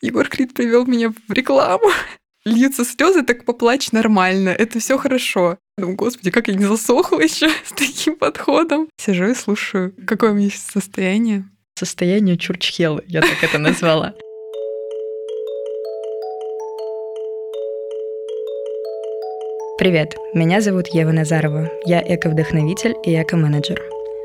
Егор Крид привел меня в рекламу. Льются слезы, так поплачь нормально. Это все хорошо. Думаю, господи, как я не засохла еще с таким подходом. Сижу и слушаю, какое у меня сейчас состояние. Состояние чурчхелы, я так это назвала. Привет, меня зовут Ева Назарова. Я эко-вдохновитель и эко-менеджер.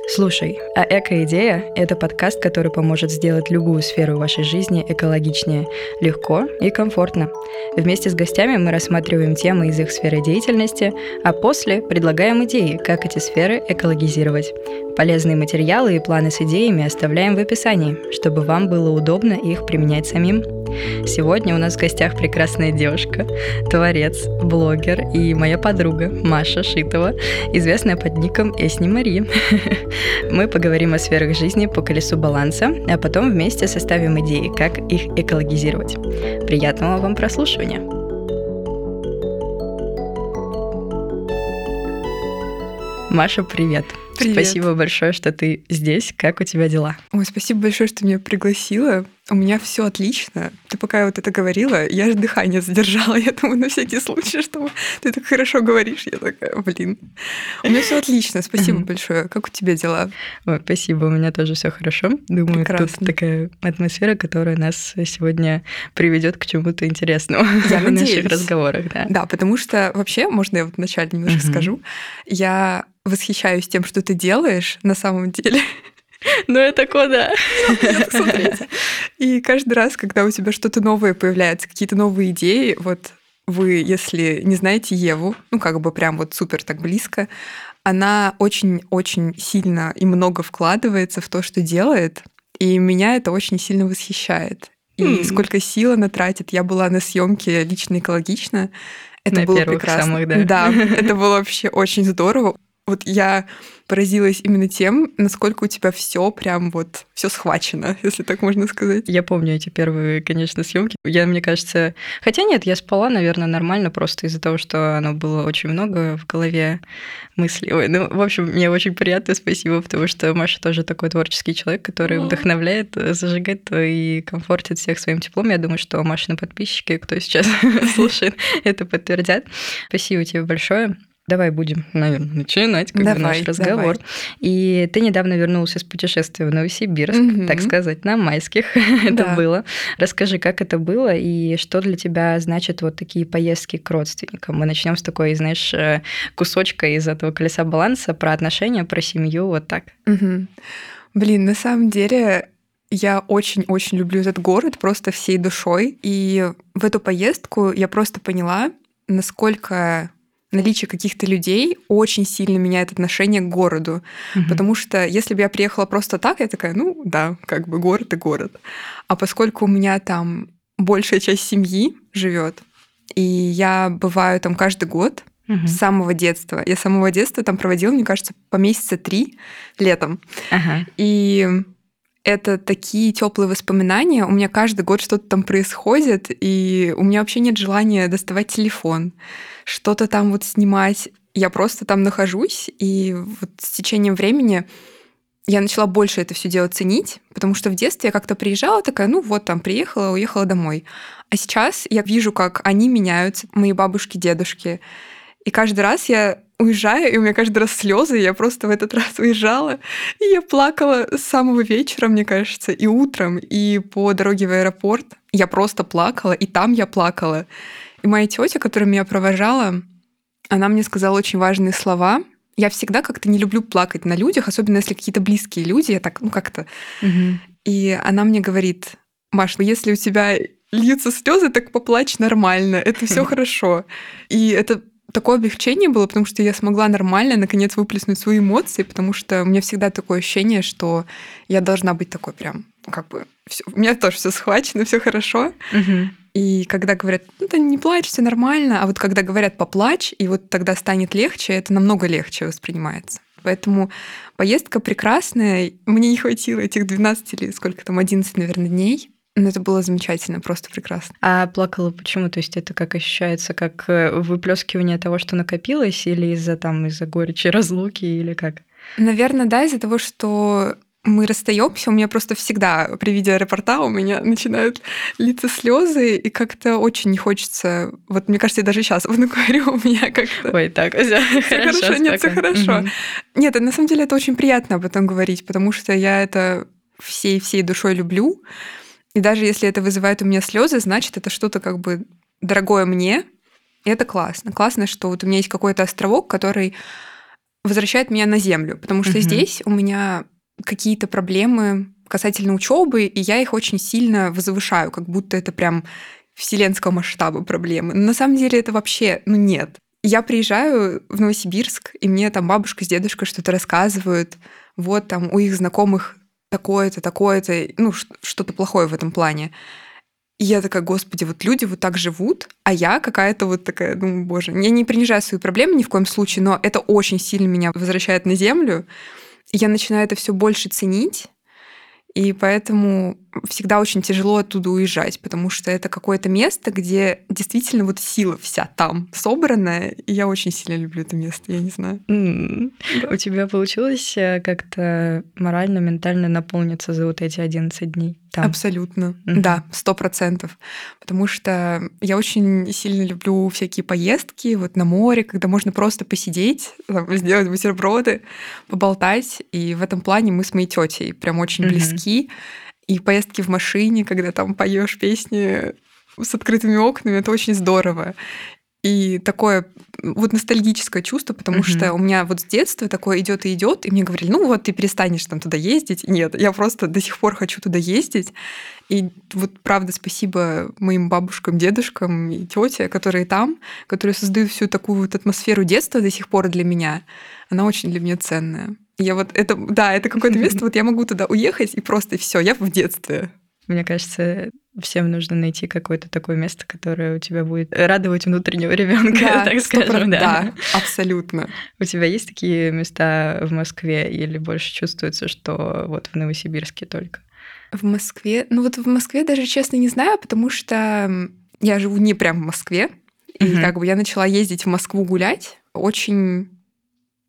Слушай, а «Эко-идея» — это подкаст, который поможет сделать любую сферу вашей жизни экологичнее, легко и комфортно. Вместе с гостями мы рассматриваем темы из их сферы деятельности, а после предлагаем идеи, как эти сферы экологизировать. Полезные материалы и планы с идеями оставляем в описании, чтобы вам было удобно их применять самим. Сегодня у нас в гостях прекрасная девушка, творец, блогер и моя подруга Маша Шитова, известная под ником Эсни Мари. Мы поговорим о сферах жизни по колесу баланса, а потом вместе составим идеи, как их экологизировать. Приятного вам прослушивания! Маша, привет! Привет. Спасибо большое, что ты здесь. Как у тебя дела? Ой, спасибо большое, что меня пригласила. У меня все отлично. Ты пока вот это говорила, я же дыхание задержала. Я думаю, на всякий случай, что ты так хорошо говоришь. Я такая, блин. У меня все отлично. Спасибо большое. Как у тебя дела? Ой, спасибо. У меня тоже все хорошо. Думаю, Прекрасно. тут такая атмосфера, которая нас сегодня приведет к чему-то интересному Я в наших надеюсь. разговорах. Да. Да, потому что вообще, можно я вот вначале немножко скажу, я восхищаюсь тем, что ты делаешь на самом деле. Ну это? Смотрите. И каждый раз, когда у тебя что-то новое появляется, какие-то новые идеи, вот вы, если не знаете Еву, ну как бы прям вот супер так близко, она очень-очень сильно и много вкладывается в то, что делает, и меня это очень сильно восхищает. И М. сколько сил она тратит. Я была на съемке лично экологично. Это На было прекрасно. самых, да. да, это было вообще очень здорово. Вот я поразилась именно тем, насколько у тебя все прям вот все схвачено, если так можно сказать. Я помню эти первые, конечно, съемки. Я, мне кажется... Хотя нет, я спала, наверное, нормально, просто из-за того, что оно было очень много в голове мыслей. Ой, ну, в общем, мне очень приятно, спасибо, потому что Маша тоже такой творческий человек, который О. вдохновляет, э, зажигает и комфортит всех своим теплом. Я думаю, что Машины подписчики, кто сейчас слушает, это подтвердят. Спасибо тебе большое. Давай будем, наверное, начинать как бы Давай, наш разговор. давай. И ты недавно вернулся с путешествия в Новосибирск, Мгм. так сказать, на майских это Да. было. Расскажи, как это было и что для тебя значит вот такие поездки к родственникам. Мы начнем с такой, знаешь, э, кусочка из этого колеса баланса про отношения, про семью, вот так. Мгм. Блин, на самом деле я очень-очень люблю этот город просто всей душой. И в эту поездку я просто поняла, насколько наличие каких-то людей очень сильно меняет отношение к городу. Потому что если бы я приехала просто так, я такая, ну да, как бы город и город. А поскольку у меня там большая часть семьи живет, и я бываю там каждый год Мгм. с самого детства. Я с самого детства там проводила, мне кажется, по месяца три летом. Ага. И это такие теплые воспоминания. У меня каждый год что-то там происходит, и у меня вообще нет желания доставать телефон, что-то там вот снимать. Я просто там нахожусь, и вот с течением времени я начала больше это все дело ценить, потому что в детстве я как-то приезжала такая, ну вот там приехала, уехала домой. А сейчас я вижу, как они меняются, мои бабушки, дедушки. И каждый раз я уезжаю, и у меня каждый раз слезы, я просто в этот раз уезжала, и я плакала с самого вечера, мне кажется, и утром, и по дороге в аэропорт. Я просто плакала, и там я плакала. И моя тетя, которая меня провожала, она мне сказала очень важные слова. Я всегда как-то не люблю плакать на людях, особенно если какие-то близкие люди, я так, ну как-то. Мгм. И она мне говорит, Маш, ну если у тебя льются слезы, так поплачь нормально, это все хорошо. И это такое облегчение было, потому что я смогла нормально, наконец, выплеснуть свои эмоции, потому что у меня всегда такое ощущение, что я должна быть такой прям, как бы, всё- у меня тоже все схвачено, все хорошо. Мгм. И когда говорят, ну ты не плачь, все нормально, а вот когда говорят поплачь, и вот тогда станет легче, это намного легче воспринимается. Поэтому поездка прекрасная. Мне не хватило этих 12 или сколько там, 11, наверное, дней. Но это было замечательно, просто прекрасно. А плакала почему? То есть это как ощущается, как э, выплескивание того, что накопилось, или из-за там из-за горечи разлуки, или как? Наверное, да, из-за того, что мы расстаемся, у меня просто всегда при виде аэропорта у меня начинают литься слезы, и как-то очень не хочется. Вот мне кажется, я даже сейчас вот говорю, у меня как-то. Ой, так, все хорошо, хорошо нет, все хорошо. Угу. Нет, на самом деле это очень приятно об этом говорить, потому что я это всей всей душой люблю. И даже если это вызывает у меня слезы, значит, это что-то как бы дорогое мне. И это классно. Классно, что вот у меня есть какой-то островок, который возвращает меня на землю, потому что угу. здесь у меня какие-то проблемы касательно учебы, и я их очень сильно возвышаю, как будто это прям вселенского масштаба проблемы. Но на самом деле это вообще, ну нет. Я приезжаю в Новосибирск, и мне там бабушка с дедушкой что-то рассказывают. Вот там у их знакомых такое-то, такое-то, ну, что-то плохое в этом плане. И я такая, господи, вот люди вот так живут, а я какая-то вот такая, ну, боже, я не принижаю свои проблемы ни в коем случае, но это очень сильно меня возвращает на землю. И я начинаю это все больше ценить, и поэтому всегда очень тяжело оттуда уезжать, потому что это какое-то место, где действительно вот сила вся там собранная, и я очень сильно люблю это место, я не знаю. Mm. Да. У тебя получилось э, как-то морально, ментально наполниться за вот эти 11 дней? Там. Абсолютно, mm-hmm. да, сто процентов. Потому что я очень сильно люблю всякие поездки вот на море, когда можно просто посидеть, там, сделать бутерброды, поболтать. И в этом плане мы с моей тетей прям очень mm-hmm. близки. И поездки в машине, когда там поешь песни с открытыми окнами, это очень здорово. И такое вот ностальгическое чувство, потому mm-hmm. что у меня вот с детства такое идет и идет, и мне говорили, ну вот ты перестанешь там туда ездить. Нет, я просто до сих пор хочу туда ездить. И вот правда спасибо моим бабушкам, дедушкам и тете, которые там, которые создают всю такую вот атмосферу детства до сих пор для меня. Она очень для меня ценная. Я вот это, да, это какое-то место, вот я могу туда уехать и просто все, я в детстве. Мне кажется, всем нужно найти какое-то такое место, которое у тебя будет радовать внутреннего ребенка, да, так скажем. Да. да, абсолютно. У тебя есть такие места в Москве или больше чувствуется, что вот в Новосибирске только? В Москве? Ну вот в Москве даже, честно, не знаю, потому что я живу не прям в Москве. И угу. как бы я начала ездить в Москву гулять очень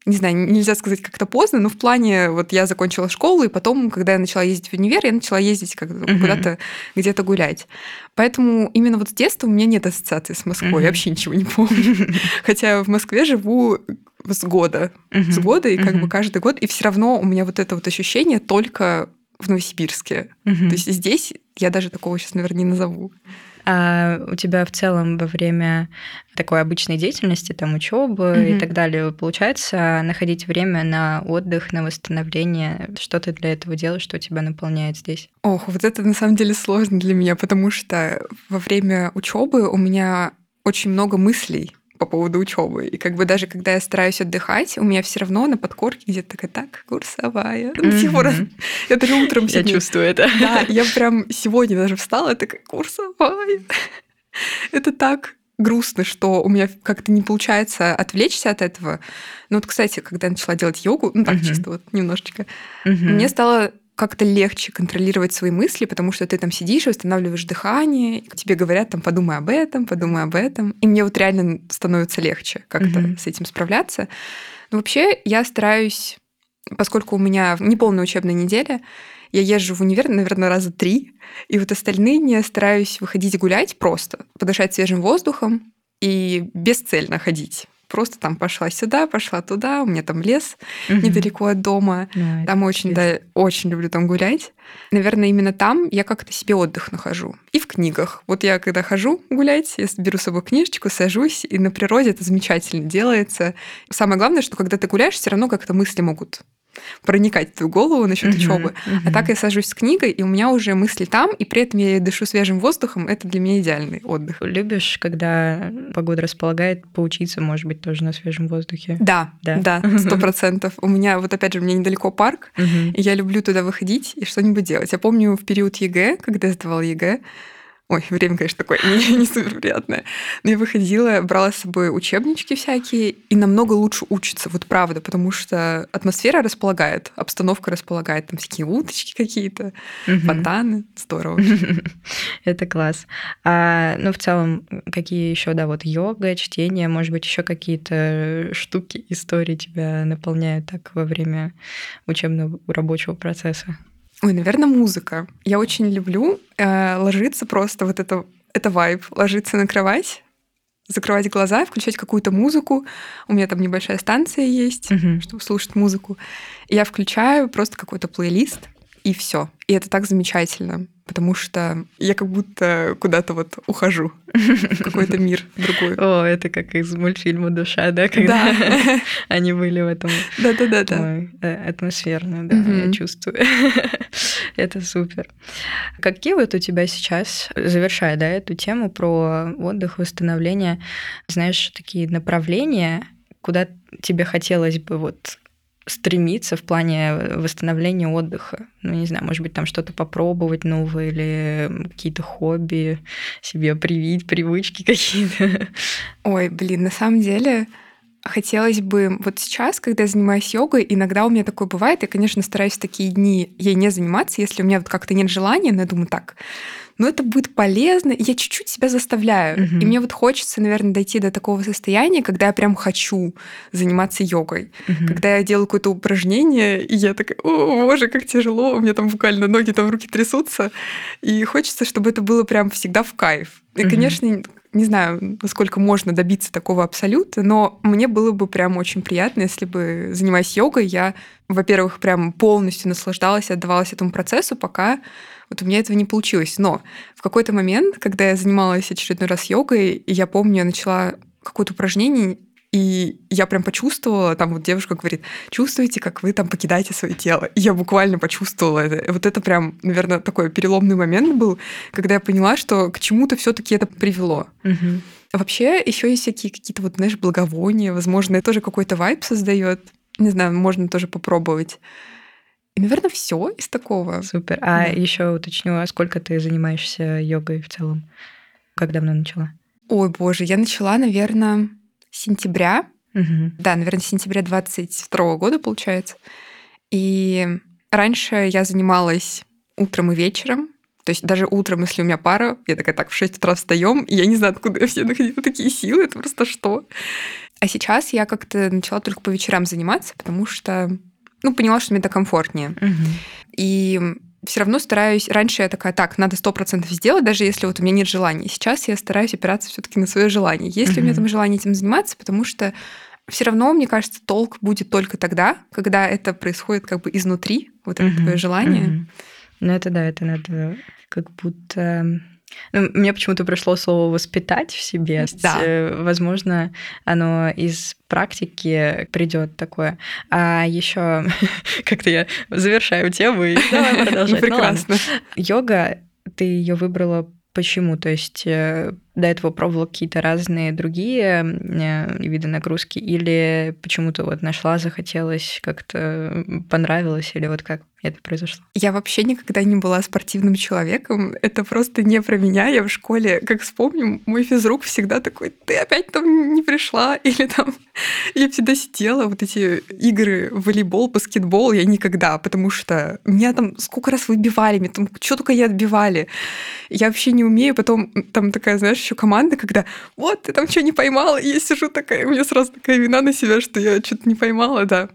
не знаю, нельзя сказать как-то поздно, но в плане, вот я закончила школу, и потом, когда я начала ездить в универ, я начала ездить как uh-huh. куда-то где-то гулять. Поэтому именно вот с детства у меня нет ассоциации с Москвой, uh-huh. я вообще ничего не помню. Хотя в Москве живу с года, uh-huh. с года, и как uh-huh. бы каждый год, и все равно у меня вот это вот ощущение только в Новосибирске. Uh-huh. То есть здесь я даже такого сейчас, наверное, не назову. А у тебя в целом во время такой обычной деятельности, там учебы mm-hmm. и так далее, получается находить время на отдых, на восстановление? Что ты для этого делаешь, что тебя наполняет здесь? Ох, вот это на самом деле сложно для меня, потому что во время учебы у меня очень много мыслей по поводу учебы. И как бы даже когда я стараюсь отдыхать, у меня все равно на подкорке где-то такая, так, курсовая. До сих пор я даже утром Я чувствую это. Да, я прям сегодня даже встала, такая, курсовая. Это так грустно, что у меня как-то не получается отвлечься от этого. Ну вот, кстати, когда я начала делать йогу, ну так чисто вот немножечко, мне стало как-то легче контролировать свои мысли, потому что ты там сидишь, восстанавливаешь дыхание, тебе говорят там подумай об этом, подумай об этом, и мне вот реально становится легче как-то mm-hmm. с этим справляться. Но вообще я стараюсь, поскольку у меня неполная учебная неделя, я езжу в универ, наверное, раза три, и вот остальные дни я стараюсь выходить гулять просто, подышать свежим воздухом и бесцельно ходить просто там пошла сюда, пошла туда, у меня там лес угу. недалеко от дома. Да, там очень, да, очень люблю там гулять. Наверное, именно там я как-то себе отдых нахожу. И в книгах. Вот я когда хожу гулять, я беру с собой книжечку, сажусь, и на природе это замечательно делается. Самое главное, что когда ты гуляешь, все равно как-то мысли могут проникать в твою голову насчет uh-huh, учебы. Uh-huh. А так я сажусь с книгой, и у меня уже мысли там, и при этом я дышу свежим воздухом. Это для меня идеальный отдых. Любишь, когда погода располагает, поучиться, может быть, тоже на свежем воздухе? Да, да, сто процентов. У меня, вот опять же, у меня недалеко парк, uh-huh. и я люблю туда выходить и что-нибудь делать. Я помню в период ЕГЭ, когда я сдавала ЕГЭ, Ой, время, конечно, такое не, не супер приятное. Но я выходила, брала с собой учебнички всякие, и намного лучше учится, вот правда, потому что атмосфера располагает, обстановка располагает, там всякие уточки какие-то, угу. фонтаны, здорово. Это класс. А, ну, в целом, какие еще, да, вот йога, чтение, может быть, еще какие-то штуки, истории тебя наполняют так во время учебного рабочего процесса? Ой, наверное, музыка. Я очень люблю э, ложиться просто вот это, это вайб, ложиться на кровать, закрывать глаза, включать какую-то музыку. У меня там небольшая станция есть, uh-huh. чтобы слушать музыку. И я включаю просто какой-то плейлист, и все. И это так замечательно потому что я как будто куда-то вот ухожу в какой-то мир другой. О, это как из мультфильма «Душа», да? Когда да. они были в этом... Да-да-да. Э, атмосферно, да, я чувствую. это супер. Какие вот у тебя сейчас, завершая, да, эту тему про отдых, восстановление, знаешь, такие направления, куда тебе хотелось бы вот стремиться в плане восстановления отдыха. Ну, не знаю, может быть, там что-то попробовать новое или какие-то хобби себе привить, привычки какие-то. Ой, блин, на самом деле хотелось бы... Вот сейчас, когда я занимаюсь йогой, иногда у меня такое бывает, я, конечно, стараюсь в такие дни ей не заниматься, если у меня вот как-то нет желания, но я думаю, так, но это будет полезно, и я чуть-чуть себя заставляю. Угу. И мне вот хочется, наверное, дойти до такого состояния, когда я прям хочу заниматься йогой. Угу. Когда я делаю какое-то упражнение, и я такая, о, боже, как тяжело, у меня там буквально ноги, там руки трясутся. И хочется, чтобы это было прям всегда в кайф. И, угу. конечно, не знаю, насколько можно добиться такого абсолюта, но мне было бы прям очень приятно, если бы, занимаясь йогой, я, во-первых, прям полностью наслаждалась, отдавалась этому процессу, пока вот у меня этого не получилось. Но в какой-то момент, когда я занималась очередной раз йогой, я помню, я начала какое-то упражнение, и я прям почувствовала, там вот девушка говорит, чувствуете, как вы там покидаете свое тело. И я буквально почувствовала это. Вот это прям, наверное, такой переломный момент был, когда я поняла, что к чему-то все-таки это привело. Угу. Вообще, еще есть всякие какие-то вот, знаешь, благовония, возможно, это тоже какой-то вайб создает. Не знаю, можно тоже попробовать. И, наверное, все из такого. Супер. А да. еще уточню, а сколько ты занимаешься йогой в целом? Как давно начала? Ой, боже, я начала, наверное, с сентября. Угу. Да, наверное, с сентября 22 года, получается. И раньше я занималась утром и вечером. То есть даже утром, если у меня пара, я такая, так, в 6 утра встаем, и я не знаю, откуда я все находила такие силы, это просто что. А сейчас я как-то начала только по вечерам заниматься, потому что ну, поняла, что мне это комфортнее. Угу. И все равно стараюсь... Раньше я такая, так, надо сто процентов сделать, даже если вот у меня нет желания. Сейчас я стараюсь опираться все таки на свое желание. Есть ли у меня там желание этим заниматься, потому что все равно, мне кажется, толк будет только тогда, когда это происходит как бы изнутри, вот это твое желание. Ну, это да, это надо как будто ну, мне почему-то пришло слово воспитать в себе. Да. Э, возможно, оно из практики придет такое. А еще как-то я завершаю тему и давай продолжать. Ну, прекрасно. Йога, ты ее выбрала почему? То есть э, до этого пробовала какие-то разные другие э, виды нагрузки или почему-то вот нашла, захотелось, как-то понравилось или вот как? Это произошло? Я вообще никогда не была спортивным человеком. Это просто не про меня. Я в школе, как вспомню, мой физрук всегда такой, ты опять там не пришла? Или там... Я всегда сидела, вот эти игры, волейбол, баскетбол, я никогда, потому что меня там сколько раз выбивали, меня там что только я отбивали. Я вообще не умею. Потом там такая, знаешь, еще команда, когда вот, ты там что не поймала, и я сижу такая, у меня сразу такая вина на себя, что я что-то не поймала, да.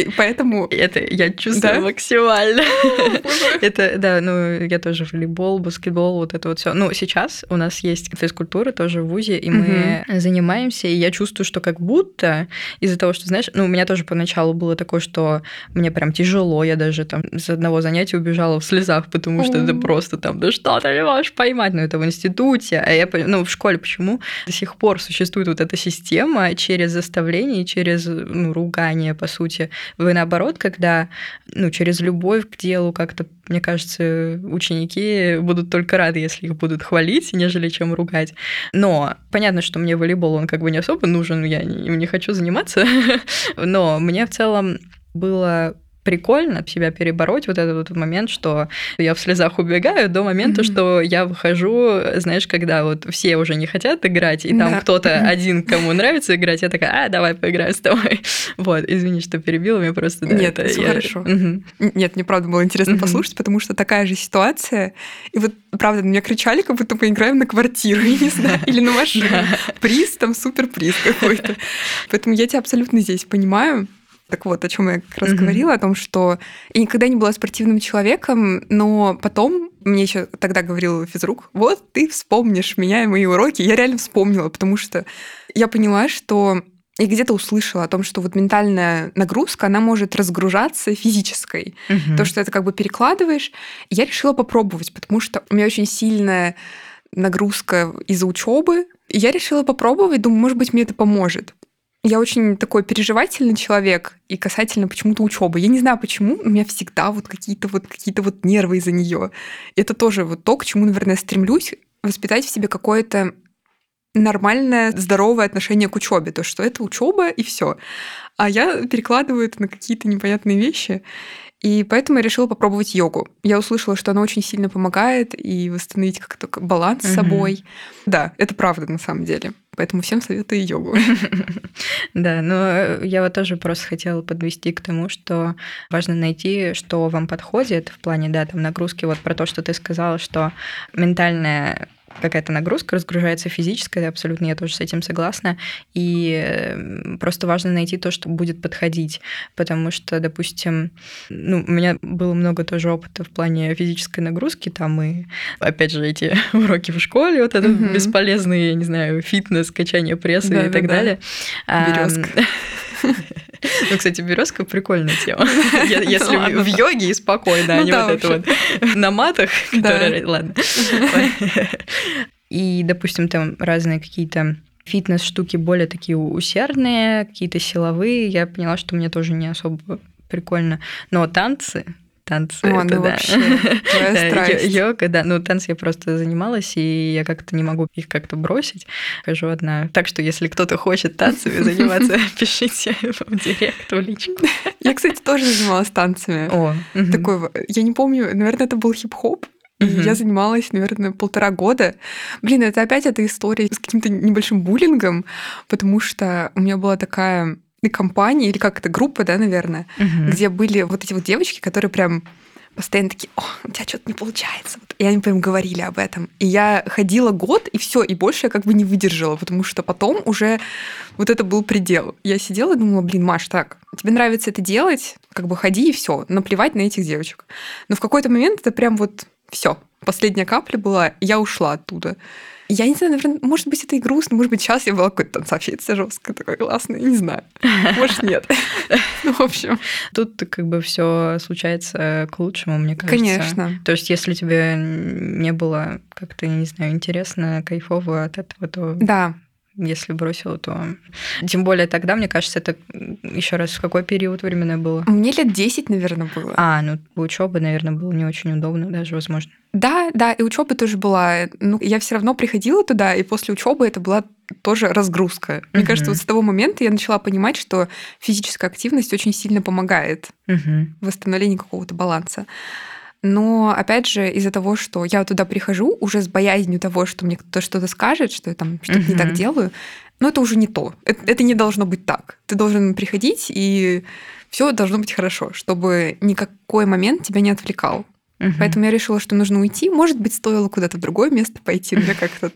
И поэтому... Это я чувствую да? максимально. это, да, ну, я тоже волейбол, баскетбол, вот это вот все. Ну, сейчас у нас есть физкультура тоже в ВУЗе, и мы занимаемся, и я чувствую, что как будто из-за того, что, знаешь, ну, у меня тоже поначалу было такое, что мне прям тяжело, я даже там с одного занятия убежала в слезах, потому что это просто там, да что ты не можешь поймать, ну, это в институте, а я, ну, в школе почему до сих пор существует вот эта система через заставление, через, ну, ругание, по сути, вы наоборот, когда ну, через любовь к делу как-то, мне кажется, ученики будут только рады, если их будут хвалить, нежели чем ругать. Но понятно, что мне волейбол, он как бы не особо нужен, я им не хочу заниматься, но мне в целом было прикольно себя перебороть вот этот вот момент, что я в слезах убегаю до момента, mm-hmm. что я выхожу, знаешь, когда вот все уже не хотят играть, и там да. кто-то один, кому нравится играть, я такая, а, давай поиграем с тобой. Вот, извини, что перебила, меня просто... Да, Нет, это все я... хорошо. Угу. Нет, мне правда было интересно угу. послушать, потому что такая же ситуация, и вот правда, меня кричали, как будто мы играем на квартиру, я не знаю, или на машину. Приз, там супер приз какой-то. Поэтому я тебя абсолютно здесь понимаю. Так вот, о чем я как раз mm-hmm. говорила, о том, что я никогда не была спортивным человеком, но потом мне еще тогда говорил физрук, вот ты вспомнишь меня и мои уроки. Я реально вспомнила, потому что я поняла, что я где-то услышала о том, что вот ментальная нагрузка, она может разгружаться физической. Угу. То, что это как бы перекладываешь. Я решила попробовать, потому что у меня очень сильная нагрузка из-за учебы. Я решила попробовать, думаю, может быть, мне это поможет. Я очень такой переживательный человек и касательно почему-то учебы. Я не знаю почему, у меня всегда вот какие-то вот какие-то вот нервы из-за нее. Это тоже вот то, к чему, наверное, стремлюсь воспитать в себе какое-то нормальное, здоровое отношение к учебе, то что это учеба и все. А я перекладываю это на какие-то непонятные вещи. И поэтому я решила попробовать йогу. Я услышала, что она очень сильно помогает и восстановить как-то баланс с собой. Да, это правда на самом деле. Поэтому всем советую йогу. Да, но я вот тоже просто хотела подвести к тому, что важно найти, что вам подходит в плане, да, там нагрузки. Вот про то, что ты сказала, что ментальная какая-то нагрузка разгружается физическая, абсолютно я тоже с этим согласна. И просто важно найти то, что будет подходить. Потому что, допустим, ну, у меня было много тоже опыта в плане физической нагрузки, там и, опять же, эти уроки в школе, вот это угу. бесполезные, я не знаю, фитнес, качание пресса да, и да, так да. далее. Березка. Ну, кстати, березка прикольная тема. Если в йоге и спокойно, а ну не вот это вот на матах, которые... Ладно. И, допустим, там разные какие-то фитнес-штуки более такие усердные, какие-то силовые. Я поняла, что мне тоже не особо прикольно. Но танцы, танцы. О, это, ну да. вообще, твоя Йога, да. Ну, танцы я просто занималась, и я как-то не могу их как-то бросить. Хожу одна. Так что, если кто-то хочет танцами заниматься, пишите в директ, в личку. Я, кстати, тоже занималась танцами. О. Такой, я не помню, наверное, это был хип-хоп, и угу. я занималась, наверное, полтора года. Блин, это опять эта история с каким-то небольшим буллингом, потому что у меня была такая компания, или как это, группа, да, наверное, угу. где были вот эти вот девочки, которые прям постоянно такие, о, у тебя что-то не получается. И они прям говорили об этом. И я ходила год, и все, и больше я как бы не выдержала, потому что потом уже вот это был предел. Я сидела и думала, блин, Маш, так, тебе нравится это делать, как бы ходи и все, наплевать на этих девочек. Но в какой-то момент это прям вот все, последняя капля была, я ушла оттуда. Я не знаю, наверное, может быть, это и грустно, может быть, сейчас я была какой-то танцовщица жесткая, такой классный, не знаю. Может, нет. Ну, в общем. Тут как бы все случается к лучшему, мне кажется. Конечно. То есть, если тебе не было как-то, не знаю, интересно, кайфово от этого, то да если бросила, то... Тем более тогда, мне кажется, это еще раз в какой период временной было? Мне лет 10, наверное, было. А, ну учеба, наверное, было не очень удобно даже, возможно. Да, да, и учеба тоже была. Ну, я все равно приходила туда, и после учебы это была тоже разгрузка. Мне угу. кажется, вот с того момента я начала понимать, что физическая активность очень сильно помогает угу. в восстановлении какого-то баланса. Но, опять же, из-за того, что я туда прихожу уже с боязнью того, что мне кто-то что-то скажет, что я там что-то uh-huh. не так делаю, но это уже не то. Это, это не должно быть так. Ты должен приходить, и все должно быть хорошо, чтобы никакой момент тебя не отвлекал. Uh-huh. Поэтому я решила, что нужно уйти. Может быть, стоило куда-то в другое место пойти, но я как-то,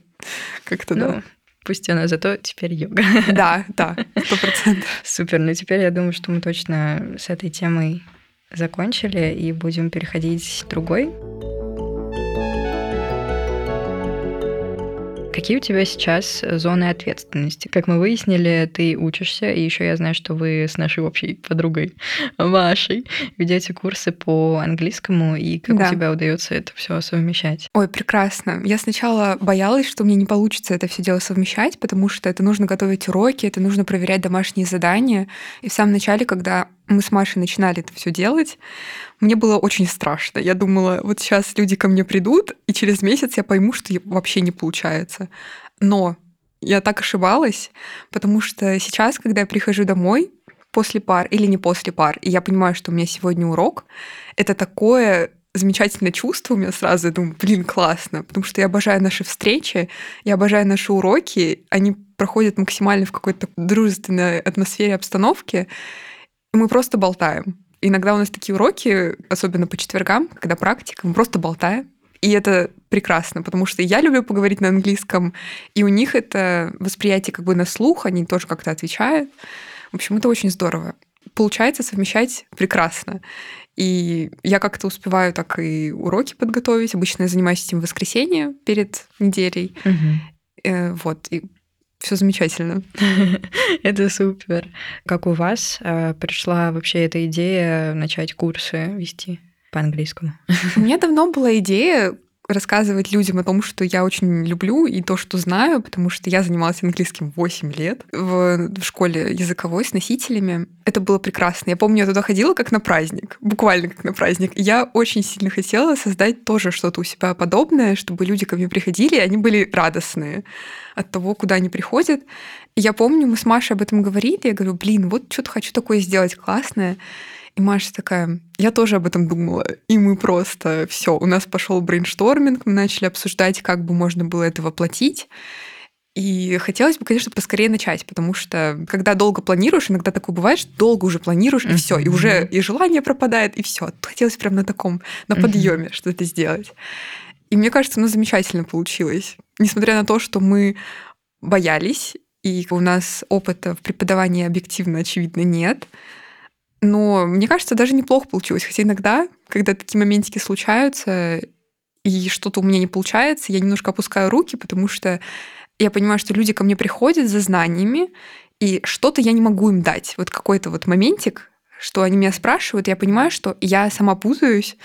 как-то, да. Ну, пусть она зато теперь йога. Да, да, сто процентов. Супер. Ну, теперь я думаю, что мы точно с этой темой закончили и будем переходить к другой. Какие у тебя сейчас зоны ответственности? Как мы выяснили, ты учишься, и еще я знаю, что вы с нашей общей подругой Машей ведете курсы по английскому, и как да. у тебя удается это все совмещать? Ой, прекрасно. Я сначала боялась, что мне не получится это все дело совмещать, потому что это нужно готовить уроки, это нужно проверять домашние задания. И в самом начале, когда мы с Машей начинали это все делать, мне было очень страшно. Я думала, вот сейчас люди ко мне придут, и через месяц я пойму, что вообще не получается. Но я так ошибалась, потому что сейчас, когда я прихожу домой, после пар или не после пар, и я понимаю, что у меня сегодня урок, это такое замечательное чувство у меня сразу. Я думаю, блин, классно. Потому что я обожаю наши встречи, я обожаю наши уроки. Они проходят максимально в какой-то дружественной атмосфере, обстановке. Мы просто болтаем. Иногда у нас такие уроки, особенно по четвергам, когда практика, мы просто болтаем. И это прекрасно, потому что я люблю поговорить на английском, и у них это восприятие как бы на слух, они тоже как-то отвечают. В общем, это очень здорово. Получается совмещать прекрасно. И я как-то успеваю так и уроки подготовить. Обычно я занимаюсь этим в воскресенье перед неделей. Угу. Вот. И все замечательно. Это супер. Как у вас э, пришла вообще эта идея начать курсы вести по английскому? У меня давно была идея рассказывать людям о том, что я очень люблю и то, что знаю, потому что я занималась английским 8 лет в, в школе языковой с носителями. Это было прекрасно. Я помню, я туда ходила как на праздник, буквально как на праздник. Я очень сильно хотела создать тоже что-то у себя подобное, чтобы люди ко мне приходили, и они были радостные от того, куда они приходят. Я помню, мы с Машей об этом говорили, я говорю, блин, вот что-то хочу такое сделать классное. И Маша такая, я тоже об этом думала. И мы просто все, у нас пошел brainstorming, мы начали обсуждать, как бы можно было это воплотить. И хотелось бы, конечно, поскорее начать, потому что когда долго планируешь, иногда такое бывает, что долго уже планируешь, и все, и уже и желание пропадает, и все. Хотелось прям на таком, на подъеме что-то сделать. И мне кажется, оно замечательно получилось. Несмотря на то, что мы боялись, и у нас опыта в преподавании объективно, очевидно, нет, но мне кажется, даже неплохо получилось. Хотя иногда, когда такие моментики случаются, и что-то у меня не получается, я немножко опускаю руки, потому что я понимаю, что люди ко мне приходят за знаниями, и что-то я не могу им дать. Вот какой-то вот моментик, что они меня спрашивают, я понимаю, что я сама путаюсь,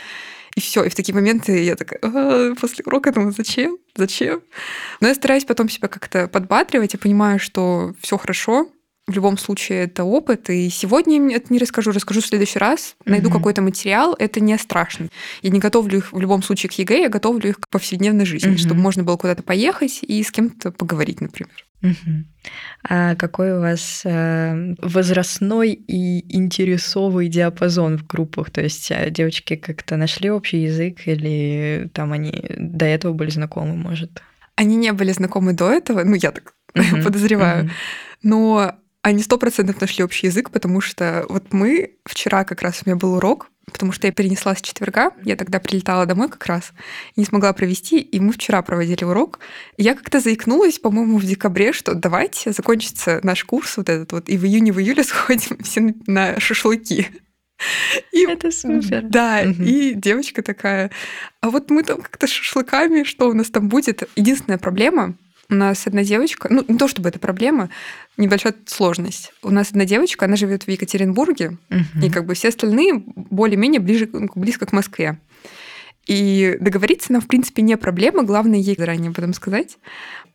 и все. И в такие моменты я такая, а, после урока думаю, зачем? Зачем? Но я стараюсь потом себя как-то подбадривать и понимаю, что все хорошо, в любом случае это опыт, и сегодня им это не расскажу, расскажу в следующий раз, найду mm-hmm. какой-то материал, это не страшно. Я не готовлю их в любом случае к ЕГЭ, я готовлю их к повседневной жизни, mm-hmm. чтобы можно было куда-то поехать и с кем-то поговорить, например. Угу. А какой у вас э, возрастной и интересовый диапазон в группах? То есть э, девочки как-то нашли общий язык или там они до этого были знакомы, может? Они не были знакомы до этого, ну я так угу. подозреваю. Угу. Но они сто процентов нашли общий язык, потому что вот мы вчера как раз у меня был урок, потому что я перенесла с четверга, я тогда прилетала домой как раз, и не смогла провести, и мы вчера проводили урок. Я как-то заикнулась, по-моему, в декабре, что давайте закончится наш курс вот этот вот, и в июне, в июле сходим все на шашлыки. И, Это супер. Да, угу. и девочка такая, а вот мы там как-то шашлыками, что у нас там будет? Единственная проблема, у нас одна девочка, ну не то чтобы это проблема, небольшая сложность. У нас одна девочка, она живет в Екатеринбурге, угу. и как бы все остальные более-менее ближе, близко к Москве. И договориться нам, в принципе, не проблема, главное ей заранее об этом сказать.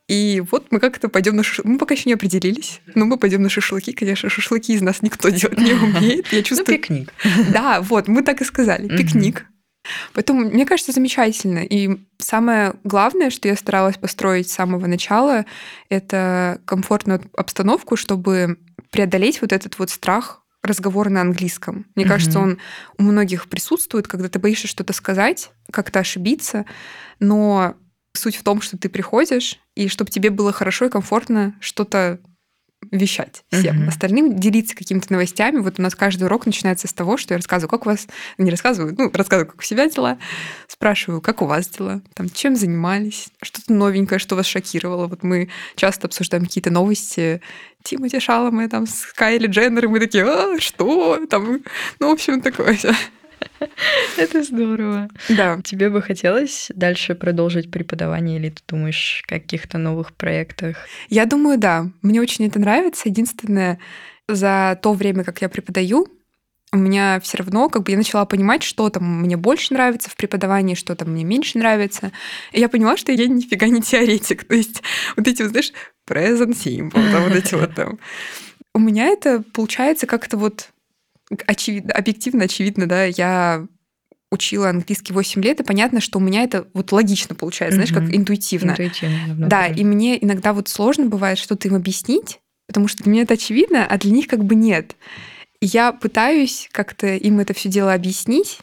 И вот мы как-то пойдем на шашлыки. Мы пока еще не определились, но мы пойдем на шашлыки. Конечно, шашлыки из нас никто делать не умеет. Я ну, чувствую... Ну, пикник. Да, вот, мы так и сказали. Пикник. Поэтому, мне кажется, замечательно. И самое главное, что я старалась построить с самого начала, это комфортную обстановку, чтобы преодолеть вот этот вот страх разговора на английском. Мне mm-hmm. кажется, он у многих присутствует, когда ты боишься что-то сказать, как-то ошибиться, но суть в том, что ты приходишь, и чтобы тебе было хорошо и комфортно что-то вещать всем. Угу. Остальным делиться какими-то новостями. Вот у нас каждый урок начинается с того, что я рассказываю, как у вас... Не рассказываю, ну, рассказываю, как у себя дела. Спрашиваю, как у вас дела? Там, чем занимались? Что-то новенькое, что вас шокировало? Вот мы часто обсуждаем какие-то новости. Тимати Шаломе, там, с Кайли Дженнер, и мы такие, а, что? Там, ну, в общем, такое. Это здорово. Да. Тебе бы хотелось дальше продолжить преподавание или ты думаешь о каких-то новых проектах? Я думаю, да. Мне очень это нравится. Единственное, за то время, как я преподаю, у меня все равно, как бы я начала понимать, что там мне больше нравится в преподавании, что там мне меньше нравится. И я поняла, что я нифига не теоретик. То есть вот эти, вот, знаешь, present simple, да, вот эти вот там. У меня это получается как-то вот очевидно, объективно очевидно, да, я учила английский 8 лет, и понятно, что у меня это вот логично получается, знаешь, как интуитивно. Интуитивно. Да, и мне иногда вот сложно бывает что-то им объяснить, потому что для меня это очевидно, а для них как бы нет. я пытаюсь как-то им это все дело объяснить,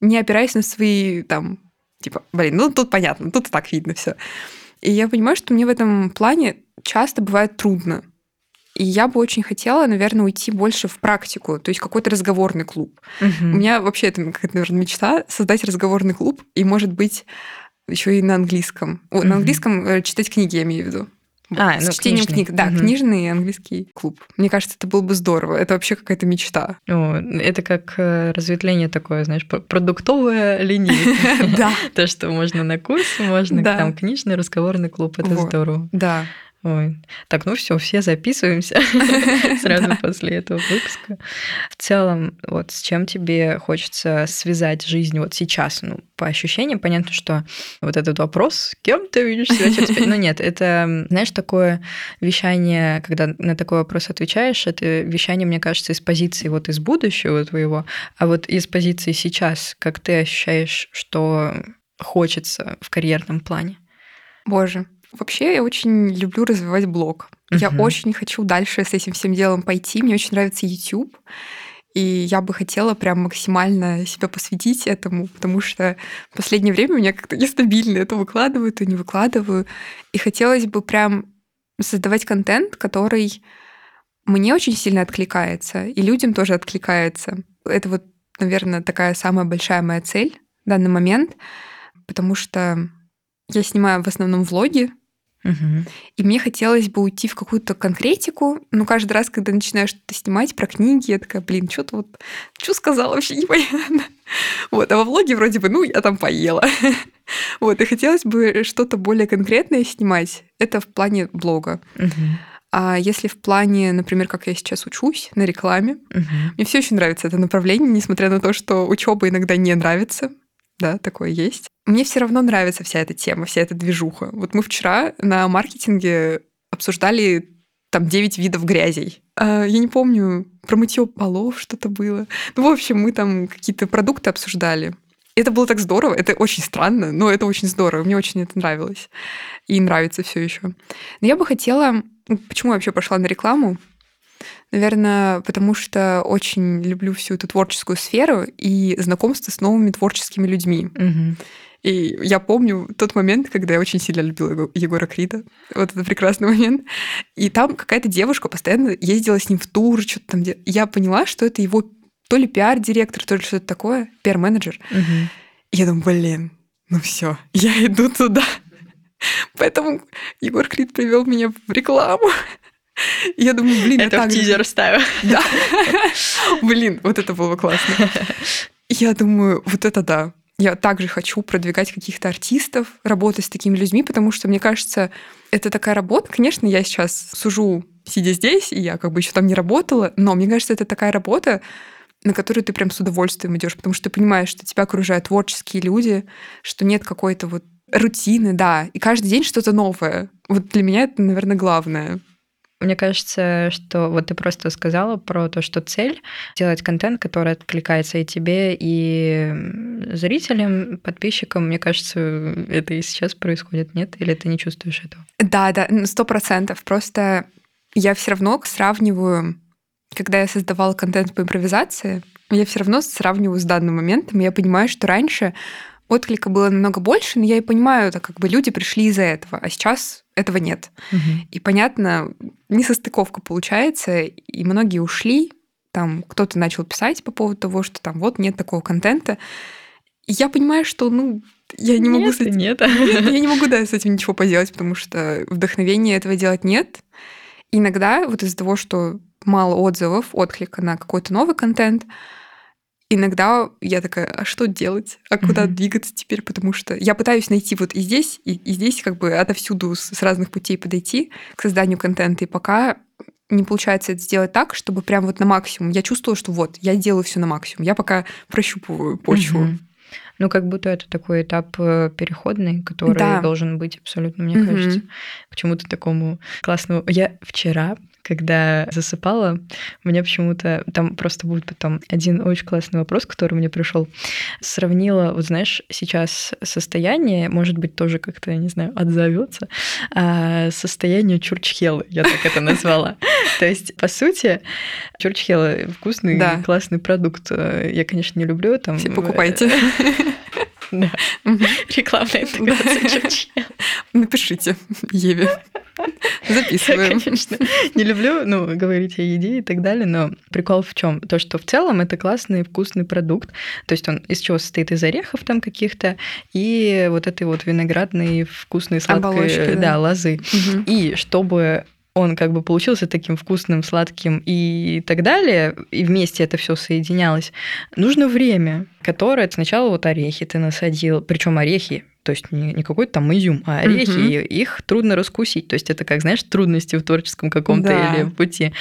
не опираясь на свои там, типа, блин, ну тут понятно, тут и так видно все. И я понимаю, что мне в этом плане часто бывает трудно. И я бы очень хотела, наверное, уйти больше в практику, то есть какой-то разговорный клуб. Угу. У меня вообще это, наверное, мечта создать разговорный клуб, и, может быть, еще и на английском. О, угу. На английском э, читать книги, я имею в виду. А, с ну, чтением книжный. книг. Да, угу. книжный английский клуб. Мне кажется, это было бы здорово. Это вообще какая-то мечта. О, это как э, разветвление такое, знаешь, продуктовая линия. Да. То, что можно на курс, можно там книжный разговорный клуб. Это здорово. Да. Ой. Так, ну все, все записываемся сразу после этого выпуска. В целом, вот с чем тебе хочется связать жизнь вот сейчас? Ну, по ощущениям, понятно, что вот этот вопрос, кем ты видишь себя через Ну нет, это, знаешь, такое вещание, когда на такой вопрос отвечаешь, это вещание, мне кажется, из позиции вот из будущего твоего, а вот из позиции сейчас, как ты ощущаешь, что хочется в карьерном плане? Боже, Вообще, я очень люблю развивать блог. Uh-huh. Я очень хочу дальше с этим всем делом пойти. Мне очень нравится YouTube. И я бы хотела прям максимально себя посвятить этому, потому что в последнее время у меня как-то нестабильно это выкладываю, то не выкладываю. И хотелось бы прям создавать контент, который мне очень сильно откликается, и людям тоже откликается. Это вот, наверное, такая самая большая моя цель в данный момент, потому что я снимаю в основном влоги, Угу. И мне хотелось бы уйти в какую-то конкретику. Но каждый раз, когда начинаешь что-то снимать про книги, я такая, блин, что-то вот, что сказала вообще непонятно. Вот, а во влоге вроде бы, ну, я там поела. Вот, и хотелось бы что-то более конкретное снимать. Это в плане блога. Угу. А если в плане, например, как я сейчас учусь на рекламе, угу. мне все очень нравится это направление, несмотря на то, что учеба иногда не нравится да, такое есть. Мне все равно нравится вся эта тема, вся эта движуха. Вот мы вчера на маркетинге обсуждали там 9 видов грязей. А, я не помню, про мытье полов что-то было. Ну, в общем, мы там какие-то продукты обсуждали. Это было так здорово, это очень странно, но это очень здорово, мне очень это нравилось. И нравится все еще. Но я бы хотела... Почему я вообще пошла на рекламу? Наверное, потому что очень люблю всю эту творческую сферу и знакомство с новыми творческими людьми. Угу. И я помню тот момент, когда я очень сильно любила Егора Крида. Вот это прекрасный момент. И там какая-то девушка постоянно ездила с ним в тур, что-то там. Я поняла, что это его то ли пиар-директор, то ли что-то такое, пиар-менеджер. Угу. И я думаю, блин, ну все, я иду туда. Поэтому Егор Крид привел меня в рекламу. Я думаю, блин, это я в тизер ставил. Да. Блин, вот это было классно. Я думаю, вот это да. Я также хочу продвигать каких-то артистов, работать с такими людьми, потому что, мне кажется, это такая работа. Конечно, я сейчас сужу, сидя здесь, и я как бы еще там не работала, но мне кажется, это такая работа, на которую ты прям с удовольствием идешь, потому что ты понимаешь, что тебя окружают творческие люди, что нет какой-то вот рутины, да, и каждый день что-то новое. Вот для меня это, наверное, главное. Мне кажется, что вот ты просто сказала про то, что цель делать контент, который откликается и тебе, и зрителям, подписчикам. Мне кажется, это и сейчас происходит, нет? Или ты не чувствуешь этого? Да, да, сто процентов. Просто я все равно сравниваю, когда я создавала контент по импровизации, я все равно сравниваю с данным моментом. Я понимаю, что раньше отклика было намного больше, но я и понимаю, это как бы люди пришли из-за этого, а сейчас этого нет. Угу. И понятно, несостыковка получается, и многие ушли, там кто-то начал писать по поводу того, что там вот нет такого контента. И я понимаю, что, ну, я не могу нет, с этим... Нет. нет, я не могу, да, с этим ничего поделать, потому что вдохновения этого делать нет. иногда вот из-за того, что мало отзывов, отклика на какой-то новый контент, иногда я такая, а что делать? А куда mm-hmm. двигаться теперь? Потому что я пытаюсь найти вот и здесь, и, и здесь как бы отовсюду с, с разных путей подойти к созданию контента. И пока не получается это сделать так, чтобы прям вот на максимум. Я чувствовала, что вот, я делаю все на максимум. Я пока прощупываю почву. Mm-hmm. Ну, как будто это такой этап э, переходный, который да. должен быть абсолютно, мне mm-hmm. кажется, почему-то такому классному. Я вчера когда засыпала, у меня почему-то там просто будет потом один очень классный вопрос, который мне пришел. Сравнила, вот знаешь, сейчас состояние, может быть, тоже как-то, я не знаю, отзовется, а состояние чурчхелы, я так это назвала. То есть, по сути, чурчхела вкусный, классный продукт. Я, конечно, не люблю. Там, Все покупайте. Да. Рекламная интеграция. Напишите Еве. Записываем. Конечно. Не люблю, ну, говорить о еде и так далее, но прикол в чем? То, что в целом это классный вкусный продукт. То есть он из чего состоит? Из орехов там каких-то и вот этой вот виноградной вкусной сладкой Оболочки, да. да, лозы. Угу. И чтобы он как бы получился таким вкусным, сладким и так далее, и вместе это все соединялось, нужно время, которое сначала вот орехи ты насадил, причем орехи то есть не, не какой-то там изюм, а орехи, угу. и их трудно раскусить. То есть это как, знаешь, трудности в творческом каком-то да. или в пути.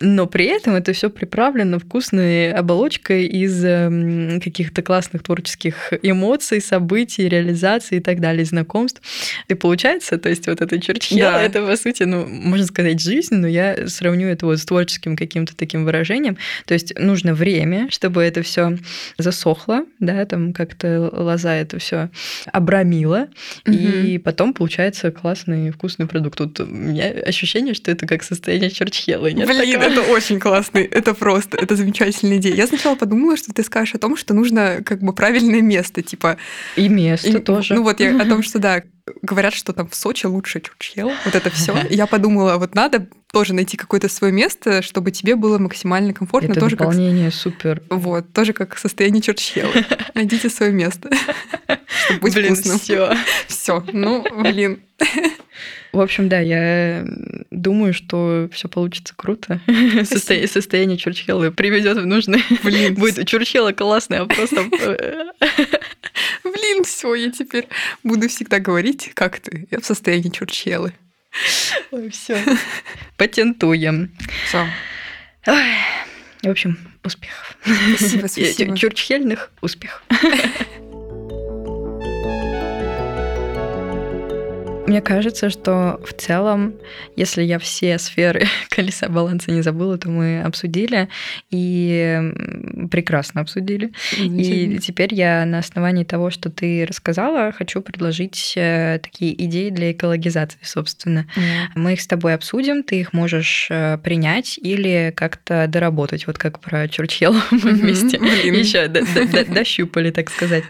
Но при этом это все приправлено вкусной оболочкой из эм, каких-то классных творческих эмоций, событий, реализаций и так далее, знакомств. И получается, то есть вот это черчхела, да. это, по сути, ну, можно сказать, жизнь, но я сравню это вот с творческим каким-то таким выражением. То есть нужно время, чтобы это все засохло, да, там как-то лоза это все обрамила угу. и потом получается классный вкусный продукт. Тут у меня ощущение, что это как состояние черчхела. Нет Блин, такого? это очень классный, это просто, это замечательная идея. Я сначала подумала, что ты скажешь о том, что нужно как бы правильное место, типа... И место и, тоже. Ну вот я о том, что да, говорят, что там в Сочи лучше чурчхел, вот это все. Я подумала, вот надо тоже найти какое-то свое место, чтобы тебе было максимально комфортно. Это тоже дополнение как... супер. Вот, тоже как состояние чурчхела. Найдите свое место, чтобы быть блин, вкусным. Все. Все. Ну, блин. В общем, да, я думаю, что все получится круто. Состо... Состояние Чурчхелла приведет в нужное. Блин, будет Чурчхелла классная, а просто... Блин, все, я теперь буду всегда говорить, как ты. Я в состоянии Чурчхеллы. Ой, все. Патентуем. Все. В общем, успехов. Спасибо, спасибо. Чурчхельных успехов. Мне кажется, что в целом, если я все сферы колеса баланса не забыла, то мы обсудили и прекрасно обсудили. И теперь я на основании того, что ты рассказала, хочу предложить э, такие идеи для экологизации, собственно. Mm. Мы их с тобой обсудим, ты их можешь э, принять или как-то доработать, вот как про Чурчхелл мы вместе еще дощупали, так сказать.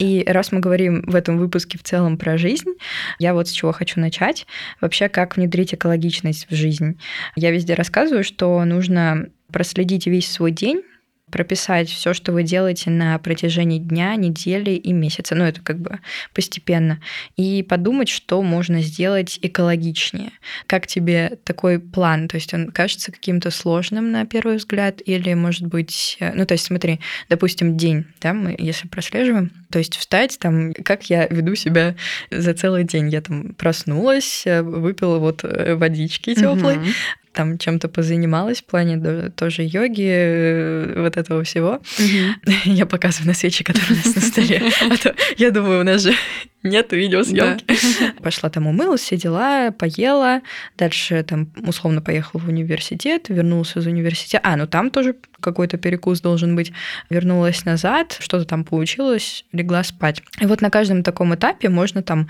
И раз мы говорим в этом выпуске в целом про жизнь, я вот с чего хочу начать. Вообще, как внедрить экологичность в жизнь. Я везде рассказываю, что нужно проследить весь свой день, прописать все, что вы делаете на протяжении дня, недели и месяца. Ну, это как бы постепенно. И подумать, что можно сделать экологичнее. Как тебе такой план? То есть он кажется каким-то сложным на первый взгляд или, может быть... Э, ну, то есть смотри, допустим, день, да, мы если прослеживаем, то есть встать там, как я веду себя за целый день. Я там проснулась, э, выпила вот э, водички теплой, угу там чем-то позанималась в плане тоже йоги, э, вот этого всего. Mm-hmm. Я показываю на свечи, которые у нас на столе. А то я думаю, у нас же нет видеосъемки. Да. Пошла там умылась, все дела, поела. Дальше там условно поехала в университет, вернулся из университета. А, ну там тоже какой-то перекус должен быть. Вернулась назад, что-то там получилось, легла спать. И вот на каждом таком этапе можно там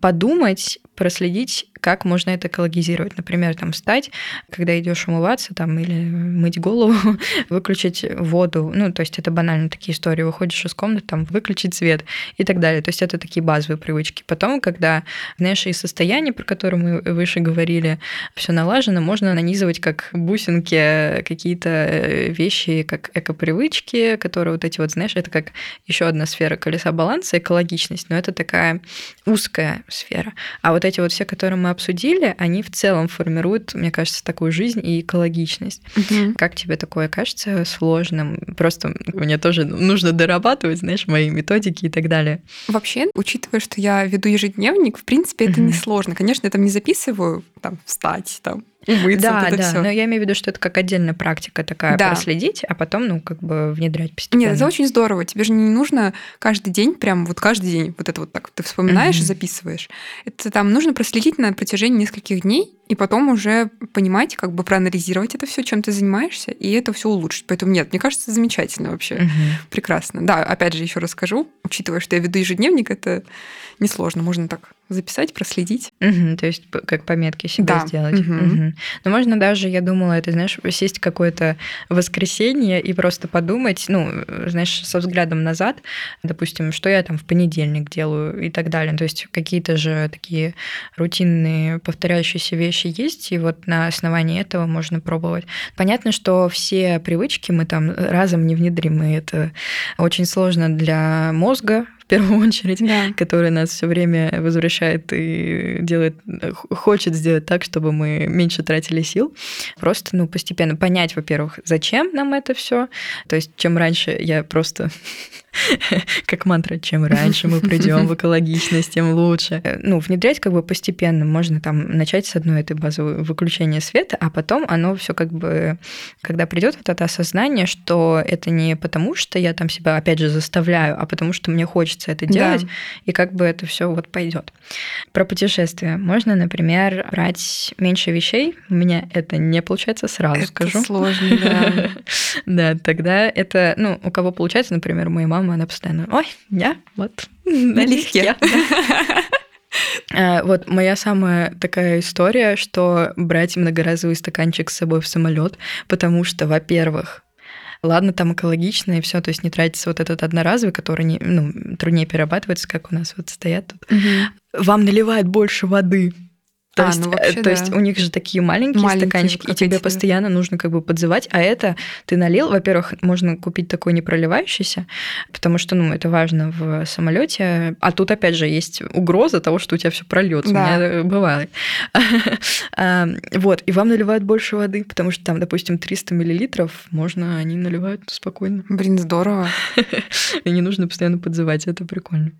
подумать, проследить, как можно это экологизировать. Например, там встать, когда идешь умываться там, или мыть голову, выключить воду. Ну, то есть это банально такие истории. Выходишь из комнаты, там, выключить свет и так далее. То есть это такие базовые привычки. Потом, когда, знаешь, и состояние, про которое мы выше говорили, все налажено, можно нанизывать как бусинки какие-то э, вещи, как эко-привычки, которые вот эти вот, знаешь, это как еще одна сфера колеса баланса, экологичность, но это такая узкая сфера. А вот эти вот все, которые мы обсудили, они в целом формируют, мне кажется, такую жизнь и экологичность. Угу. Как тебе такое кажется сложным? Просто мне тоже нужно дорабатывать, знаешь, мои методики и так далее. Вообще, учитывая, что я веду ежедневник, в принципе, это угу. несложно. Конечно, я там не записываю, там, встать, там, умыться. Да, вот да, всё. но я имею в виду, что это как отдельная практика такая, да. проследить, а потом, ну, как бы внедрять постепенно. Нет, это очень здорово. Тебе же не нужно каждый день, прям вот каждый день вот это вот так ты вспоминаешь mm-hmm. и записываешь. Это там нужно проследить на протяжении нескольких дней, и потом уже понимать, как бы проанализировать это все, чем ты занимаешься, и это все улучшить. Поэтому нет, мне кажется, замечательно вообще. Угу. Прекрасно. Да, опять же, еще расскажу, учитывая, что я веду ежедневник, это несложно. Можно так записать, проследить. Угу, то есть как пометки себе да. сделать. Угу. Угу. Но можно даже, я думала, это, знаешь, сесть какое-то воскресенье и просто подумать, ну, знаешь, со взглядом назад, допустим, что я там в понедельник делаю и так далее. То есть какие-то же такие рутинные повторяющиеся вещи есть, и вот на основании этого можно пробовать. Понятно, что все привычки мы там разом не внедрим, и это очень сложно для мозга, в первую очередь, да. который нас все время возвращает и делает, хочет сделать так, чтобы мы меньше тратили сил. Просто, ну, постепенно понять, во-первых, зачем нам это все. То есть, чем раньше я просто как мантра, чем раньше мы придем в экологичность, тем лучше. Ну, внедрять как бы постепенно. Можно там начать с одной этой базы выключения света, а потом оно все как бы, когда придет вот это осознание, что это не потому, что я там себя опять же заставляю, а потому что мне хочется это делать, да. и как бы это все вот пойдет. Про путешествия. Можно, например, брать меньше вещей. У меня это не получается, сразу это скажу. сложно, да. Да, тогда это, ну, у кого получается, например, у моей мамы, она постоянно, ой, я вот налегке. А, вот моя самая такая история, что брать многоразовый стаканчик с собой в самолет, потому что, во-первых, ладно, там экологично и все, то есть не тратится вот этот одноразовый, который не, ну, труднее перерабатывается, как у нас вот стоят тут. Угу. Вам наливают больше воды. То, а, есть, ну вообще, то да. есть у них же такие маленькие, маленькие стаканчики, и тебе постоянно нужно как бы подзывать, а это ты налил, во-первых, можно купить такой непроливающийся, потому что, ну, это важно в самолете, а тут опять же есть угроза того, что у тебя все прольется. Да. У меня бывает. Вот, и вам наливают больше воды, потому что там, допустим, 300 миллилитров, можно, они наливают спокойно. Блин, здорово. И не нужно постоянно подзывать, это прикольно.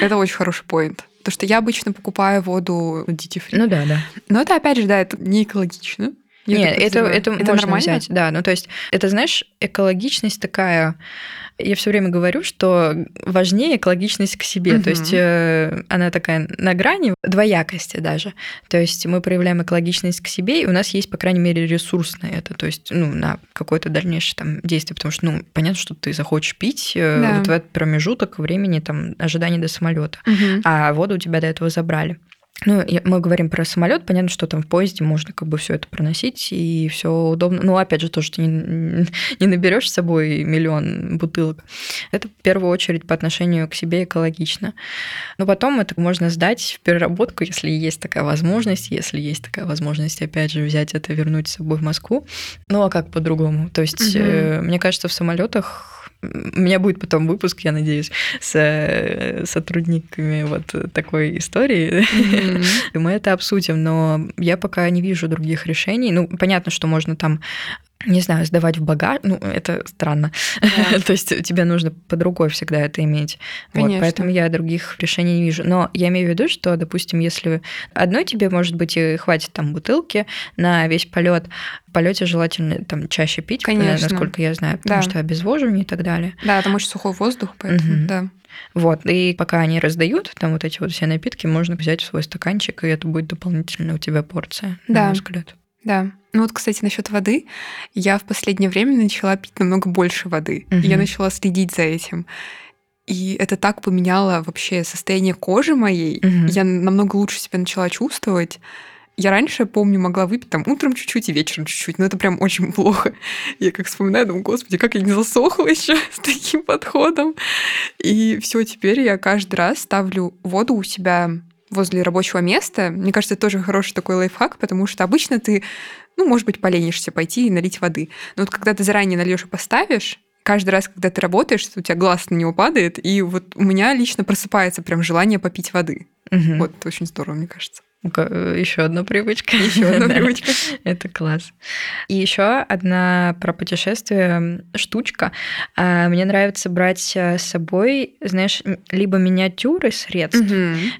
Это очень хороший поинт. Потому что я обычно покупаю воду duty free. Ну да, да. Но это, опять же, да, это не экологично. Нет, это, это, это можно нормально? взять. Да, ну то есть это, знаешь, экологичность такая я все время говорю, что важнее экологичность к себе. Угу. То есть э, она такая на грани двоякости даже. То есть мы проявляем экологичность к себе, и у нас есть, по крайней мере, ресурс на это. То есть, ну, на какое-то дальнейшее там действие. Потому что, ну, понятно, что ты захочешь пить э, да. вот в этот промежуток времени там ожидания до самолета, угу. а воду у тебя до этого забрали. Ну, мы говорим про самолет, понятно, что там в поезде можно как бы все это проносить, и все удобно. Ну, опять же, то, что ты не, не наберешь с собой миллион бутылок. Это в первую очередь по отношению к себе экологично. Но потом это можно сдать в переработку, если есть такая возможность, если есть такая возможность, опять же, взять это, вернуть с собой в Москву. Ну, а как по-другому? То есть, угу. мне кажется, в самолетах у меня будет потом выпуск, я надеюсь, с э, сотрудниками вот такой истории. Mm-hmm. И мы это обсудим, но я пока не вижу других решений. Ну, понятно, что можно там не знаю, сдавать в багаж, ну, это странно. Да. То есть тебе нужно по другой всегда это иметь. Конечно. Вот, поэтому я других решений не вижу. Но я имею в виду, что, допустим, если одной тебе, может быть, и хватит там бутылки на весь полет, в полете желательно там чаще пить, Конечно. насколько я знаю, потому да. что обезвоживание и так далее. Да, там очень сухой воздух, поэтому, угу. да. Вот, и пока они раздают, там вот эти вот все напитки, можно взять в свой стаканчик, и это будет дополнительно у тебя порция, да. на мой взгляд. Да. Ну вот, кстати, насчет воды. Я в последнее время начала пить намного больше воды. Угу. Я начала следить за этим. И это так поменяло вообще состояние кожи моей. Угу. Я намного лучше себя начала чувствовать. Я раньше, помню, могла выпить там утром чуть-чуть и вечером чуть-чуть, но это прям очень плохо. Я как вспоминаю, думаю, господи, как я не засохла еще с таким подходом. И все, теперь я каждый раз ставлю воду у себя возле рабочего места. Мне кажется, это тоже хороший такой лайфхак, потому что обычно ты, ну, может быть, поленишься пойти и налить воды. Но вот когда ты заранее нальешь и поставишь, каждый раз, когда ты работаешь, у тебя глаз на него падает, и вот у меня лично просыпается прям желание попить воды. Угу. Вот очень здорово, мне кажется. Э, еще одна привычка. Еще одна привычка. Это класс. И еще одна про путешествие штучка. А, мне нравится брать с собой, знаешь, либо миниатюры средств,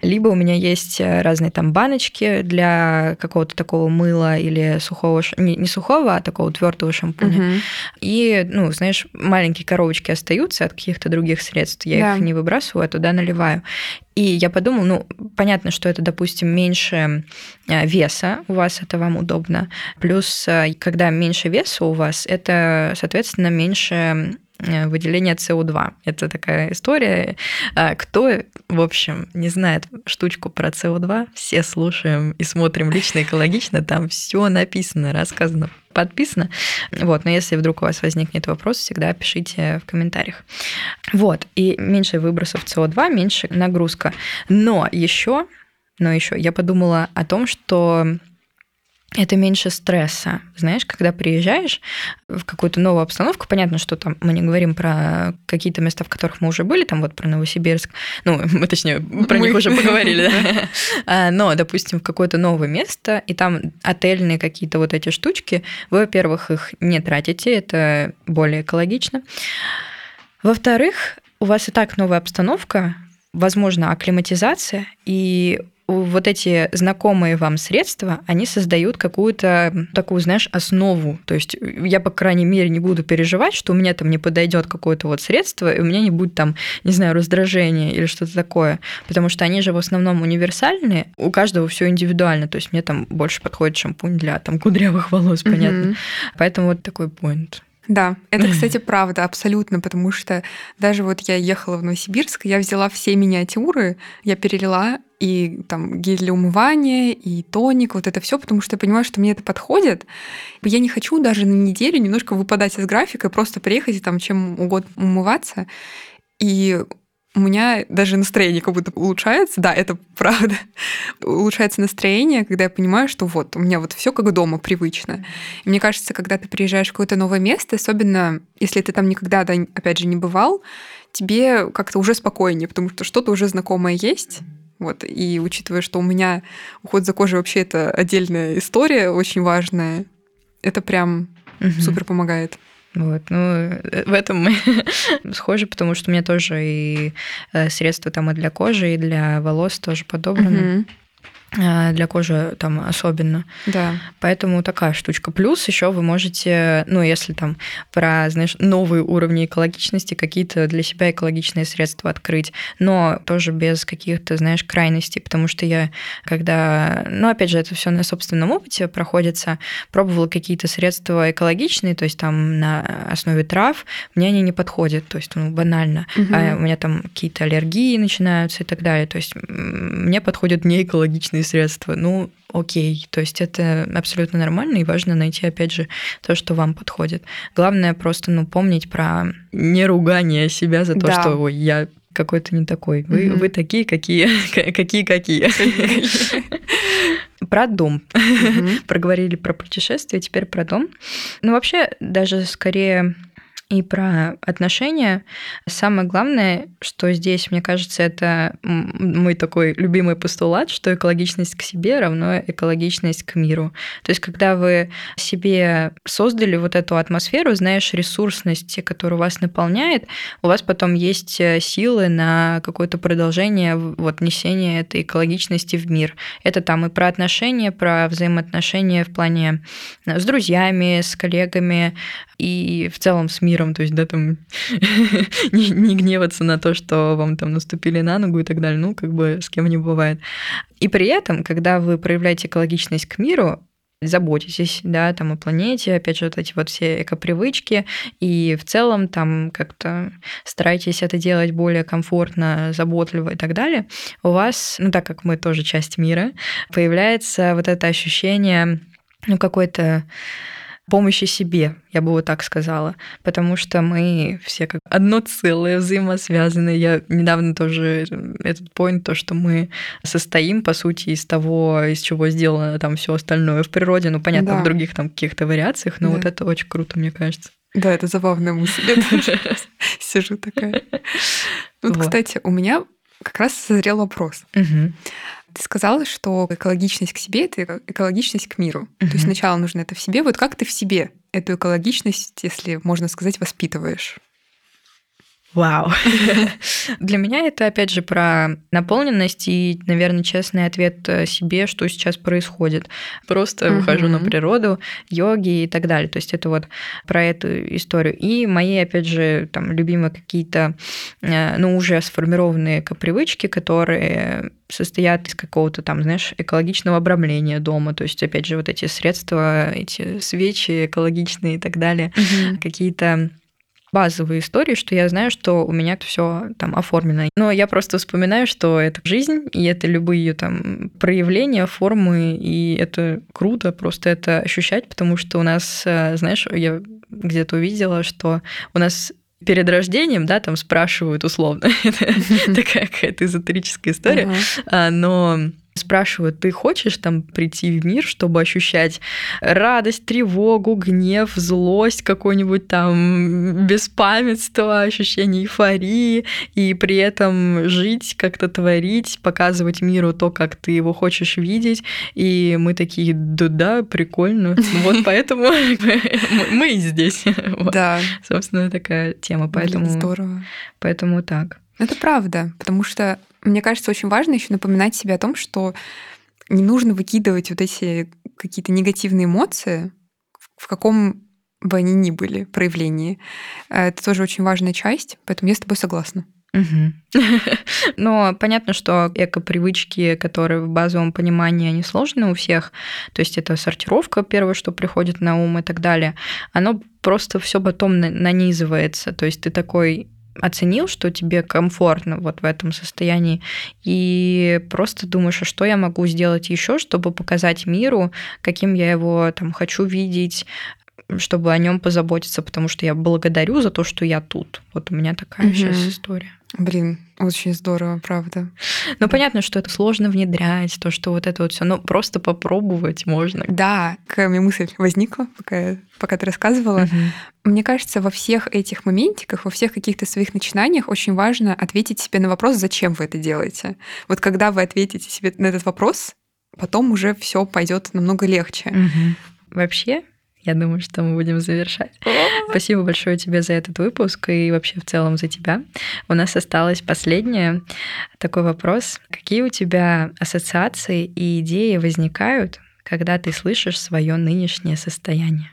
либо у меня есть э, разные там баночки для какого-то такого мыла или сухого, не, не сухого, а такого твердого шампуня. И, ну, знаешь, маленькие коробочки остаются от каких-то других средств. Я их не выбрасываю, а туда наливаю. И я подумала, ну, понятно, что это, допустим, меньше э, веса у вас, это вам удобно. Плюс, э, когда меньше веса у вас, это, соответственно, меньше Э, выделение СО2. Это такая история. А, кто, в общем, не знает штучку про СО2, все слушаем и смотрим лично экологично, там все написано, рассказано, подписано. Вот, но если вдруг у вас возникнет вопрос, всегда пишите в комментариях. Вот, и меньше выбросов СО2, меньше нагрузка. Но еще но еще я подумала о том, что это меньше стресса. Знаешь, когда приезжаешь в какую-то новую обстановку, понятно, что там мы не говорим про какие-то места, в которых мы уже были, там вот про Новосибирск, ну, мы точнее про них уже поговорили, да. А, но, допустим, в какое-то новое место, и там отельные какие-то вот эти штучки, вы, во-первых, их не тратите, это более экологично. Во-вторых, у вас и так новая обстановка, возможно, акклиматизация, и вот эти знакомые вам средства, они создают какую-то такую, знаешь, основу. То есть я, по крайней мере, не буду переживать, что у меня там не подойдет какое-то вот средство, и у меня не будет там, не знаю, раздражения или что-то такое. Потому что они же в основном универсальные, у каждого все индивидуально. То есть мне там больше подходит шампунь для там кудрявых волос, понятно. Mm-hmm. Поэтому вот такой поинт. Да, это, кстати, правда, абсолютно, потому что даже вот я ехала в Новосибирск, я взяла все миниатюры, я перелила и там гель для умывания, и тоник, вот это все, потому что я понимаю, что мне это подходит. Я не хочу даже на неделю немножко выпадать из графика, просто приехать и там чем угодно умываться. И у меня даже настроение как будто улучшается. Да, это правда. улучшается настроение, когда я понимаю, что вот, у меня вот все как дома, привычно. И мне кажется, когда ты приезжаешь в какое-то новое место, особенно если ты там никогда, опять же, не бывал, тебе как-то уже спокойнее, потому что что-то уже знакомое есть. Вот. И учитывая, что у меня уход за кожей вообще это отдельная история, очень важная, это прям угу. супер помогает. Вот, ну, э, в этом мы схожи, потому что у меня тоже и э, средства там и для кожи, и для волос тоже подобраны. Угу. А, для кожи там особенно. Да. Поэтому такая штучка. Плюс еще вы можете, ну, если там про, знаешь, новые уровни экологичности, какие-то для себя экологичные средства открыть, но тоже без каких-то, знаешь, крайностей, потому что я, когда, ну, опять же, это все на собственном опыте проходится, пробовала какие-то средства экологичные, то есть там на основе трав, мне они не подходят, то есть, ну, банально. Угу. А у меня там какие-то аллергии начинаются и так далее, то есть мне подходят не экологичные безопасные средства, ну, окей. То есть это абсолютно нормально, и важно найти, опять же, то, что вам подходит. Главное просто, ну, помнить про не ругание себя за то, да. что Ой, я какой-то не такой. Вы, угу. вы такие, какие, какие, какие. Про дом. Проговорили про путешествие, теперь про дом. Ну, вообще, даже скорее и про отношения. Самое главное, что здесь, мне кажется, это мой такой любимый постулат, что экологичность к себе равно экологичность к миру. То есть, когда вы себе создали вот эту атмосферу, знаешь, ресурсности, которая вас наполняет, у вас потом есть э, силы на какое-то продолжение вот несения этой экологичности в мир. Это там и про отношения, про взаимоотношения в плане э, с друзьями, с коллегами и в целом с миром миром, то есть, да, там не, не гневаться на то, что вам там наступили на ногу и так далее, ну, как бы с кем не бывает. И при этом, когда вы проявляете экологичность к миру, заботитесь, да, там о планете, опять же, вот эти вот все экопривычки, и в целом там как-то старайтесь это делать более комфортно, заботливо и так далее, у вас, ну так как мы тоже часть мира, появляется вот это ощущение, ну, какой-то помощи себе, я бы вот так сказала, потому что мы все как одно целое, взаимосвязаны. Я недавно тоже этот поинт, то, что мы состоим, по сути, из того, из чего сделано там все остальное в природе, ну, понятно, да. в других там каких-то вариациях, но да. вот это очень круто, мне кажется. Да, это забавная мысль. Сижу такая. Вот, кстати, у меня как раз созрел вопрос. Ты сказала, что экологичность к себе — это экологичность к миру. Угу. То есть сначала нужно это в себе. Вот как ты в себе эту экологичность, если можно сказать, воспитываешь? Вау. Для меня это, опять же, про наполненность и, наверное, честный ответ э, себе, что сейчас происходит. Просто выхожу на природу, йоги и так далее. То есть это вот про эту историю. И мои, опять же, там, любимые какие-то, э, ну, уже сформированные привычки, которые состоят из какого-то там, знаешь, экологичного обрамления дома. То есть, опять же, вот эти средства, эти свечи экологичные и так далее, какие-то базовые истории, что я знаю, что у меня все там оформлено. Но я просто вспоминаю, что это жизнь, и это любые ее там проявления, формы, и это круто просто это ощущать, потому что у нас, э, знаешь, я где-то увидела, что у нас перед рождением, да, там спрашивают условно, такая какая-то эзотерическая история, а, но спрашивают, ты хочешь там прийти в мир, чтобы ощущать радость, тревогу, гнев, злость, какое-нибудь там беспамятство, ощущение эйфории, и при этом жить, как-то творить, показывать миру то, как ты его хочешь видеть. И мы такие, да, да, прикольно. Вот поэтому мы здесь. Да. Собственно, такая тема. Поэтому здорово. Поэтому так. Это правда, потому что мне кажется, очень важно еще напоминать себе о том, что не нужно выкидывать вот эти какие-то негативные эмоции, в каком бы они ни были проявлении. Это тоже очень важная часть, поэтому я с тобой согласна. Угу. Но понятно, что эко-привычки, которые в базовом понимании, они сложные у всех. То есть это сортировка, первое, что приходит на ум и так далее. Оно просто все потом нанизывается. То есть ты такой оценил, что тебе комфортно вот в этом состоянии, и просто думаешь, а что я могу сделать еще, чтобы показать миру, каким я его там хочу видеть, чтобы о нем позаботиться, потому что я благодарю за то, что я тут. Вот у меня такая угу. сейчас история. Блин, очень здорово, правда. Ну, понятно, что это сложно внедрять, то, что вот это вот все, но просто попробовать можно. Да, какая мне мысль возникла, пока, пока ты рассказывала. Угу. Мне кажется, во всех этих моментиках, во всех каких-то своих начинаниях очень важно ответить себе на вопрос, зачем вы это делаете. Вот когда вы ответите себе на этот вопрос, потом уже все пойдет намного легче. Угу. Вообще, я думаю, что мы будем завершать. Спасибо большое тебе за этот выпуск и вообще в целом за тебя. У нас осталось последнее такой вопрос. Какие у тебя ассоциации и идеи возникают, когда ты слышишь свое нынешнее состояние?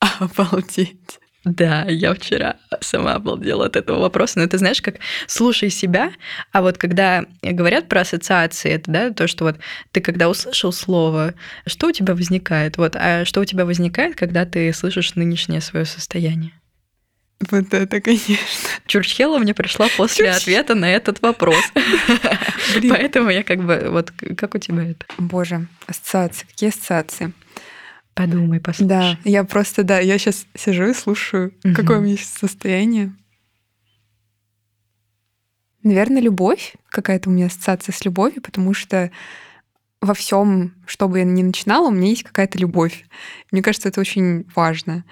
Обалдеть. Да, я вчера сама обалдела от этого вопроса. Но это знаешь, как слушай себя, а вот когда говорят про ассоциации, это да, то, что вот ты когда услышал слово, что у тебя возникает? Вот, а что у тебя возникает, когда ты слышишь нынешнее свое состояние? Вот это, конечно. Чурчхела мне пришла после Чурч... ответа на этот вопрос. Поэтому я как бы... Вот как у тебя это? Боже, ассоциации. Какие ассоциации? Подумай, послушай. Да, я просто, да, я сейчас сижу и слушаю, угу. какое у меня сейчас состояние. Наверное, любовь, какая-то у меня ассоциация с любовью, потому что во всем, что бы я ни начинала, у меня есть какая-то любовь. Мне кажется, это очень важно.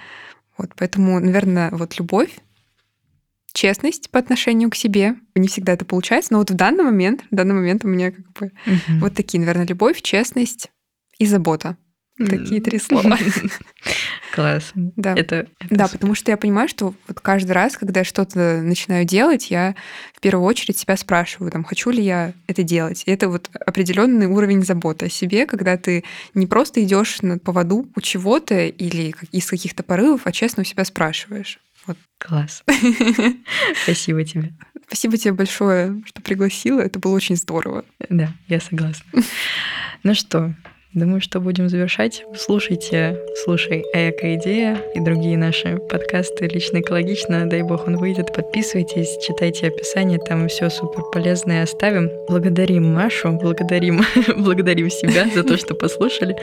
Вот, поэтому, наверное, вот любовь, честность по отношению к себе. Не всегда это получается, но вот в данный момент, в данный момент у меня как бы угу. вот такие, наверное, любовь, честность и забота. Такие три слова. Класс. Да. Это, это да, супер. потому что я понимаю, что вот каждый раз, когда я что-то начинаю делать, я в первую очередь себя спрашиваю, там, хочу ли я это делать. И это вот определенный уровень заботы о себе, когда ты не просто идешь на поводу у чего-то или из каких-то порывов, а честно у себя спрашиваешь. Вот. Класс. Спасибо тебе. Спасибо тебе большое, что пригласила. Это было очень здорово. Да, я согласна. Ну что, Думаю, что будем завершать. Слушайте, слушай «Эко-идея» и другие наши подкасты «Лично экологично». Дай бог он выйдет. Подписывайтесь, читайте описание, там все супер полезное оставим. Благодарим Машу, благодарим, благодарим себя за то, что послушали.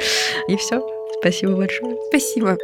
И все. Спасибо большое. Спасибо.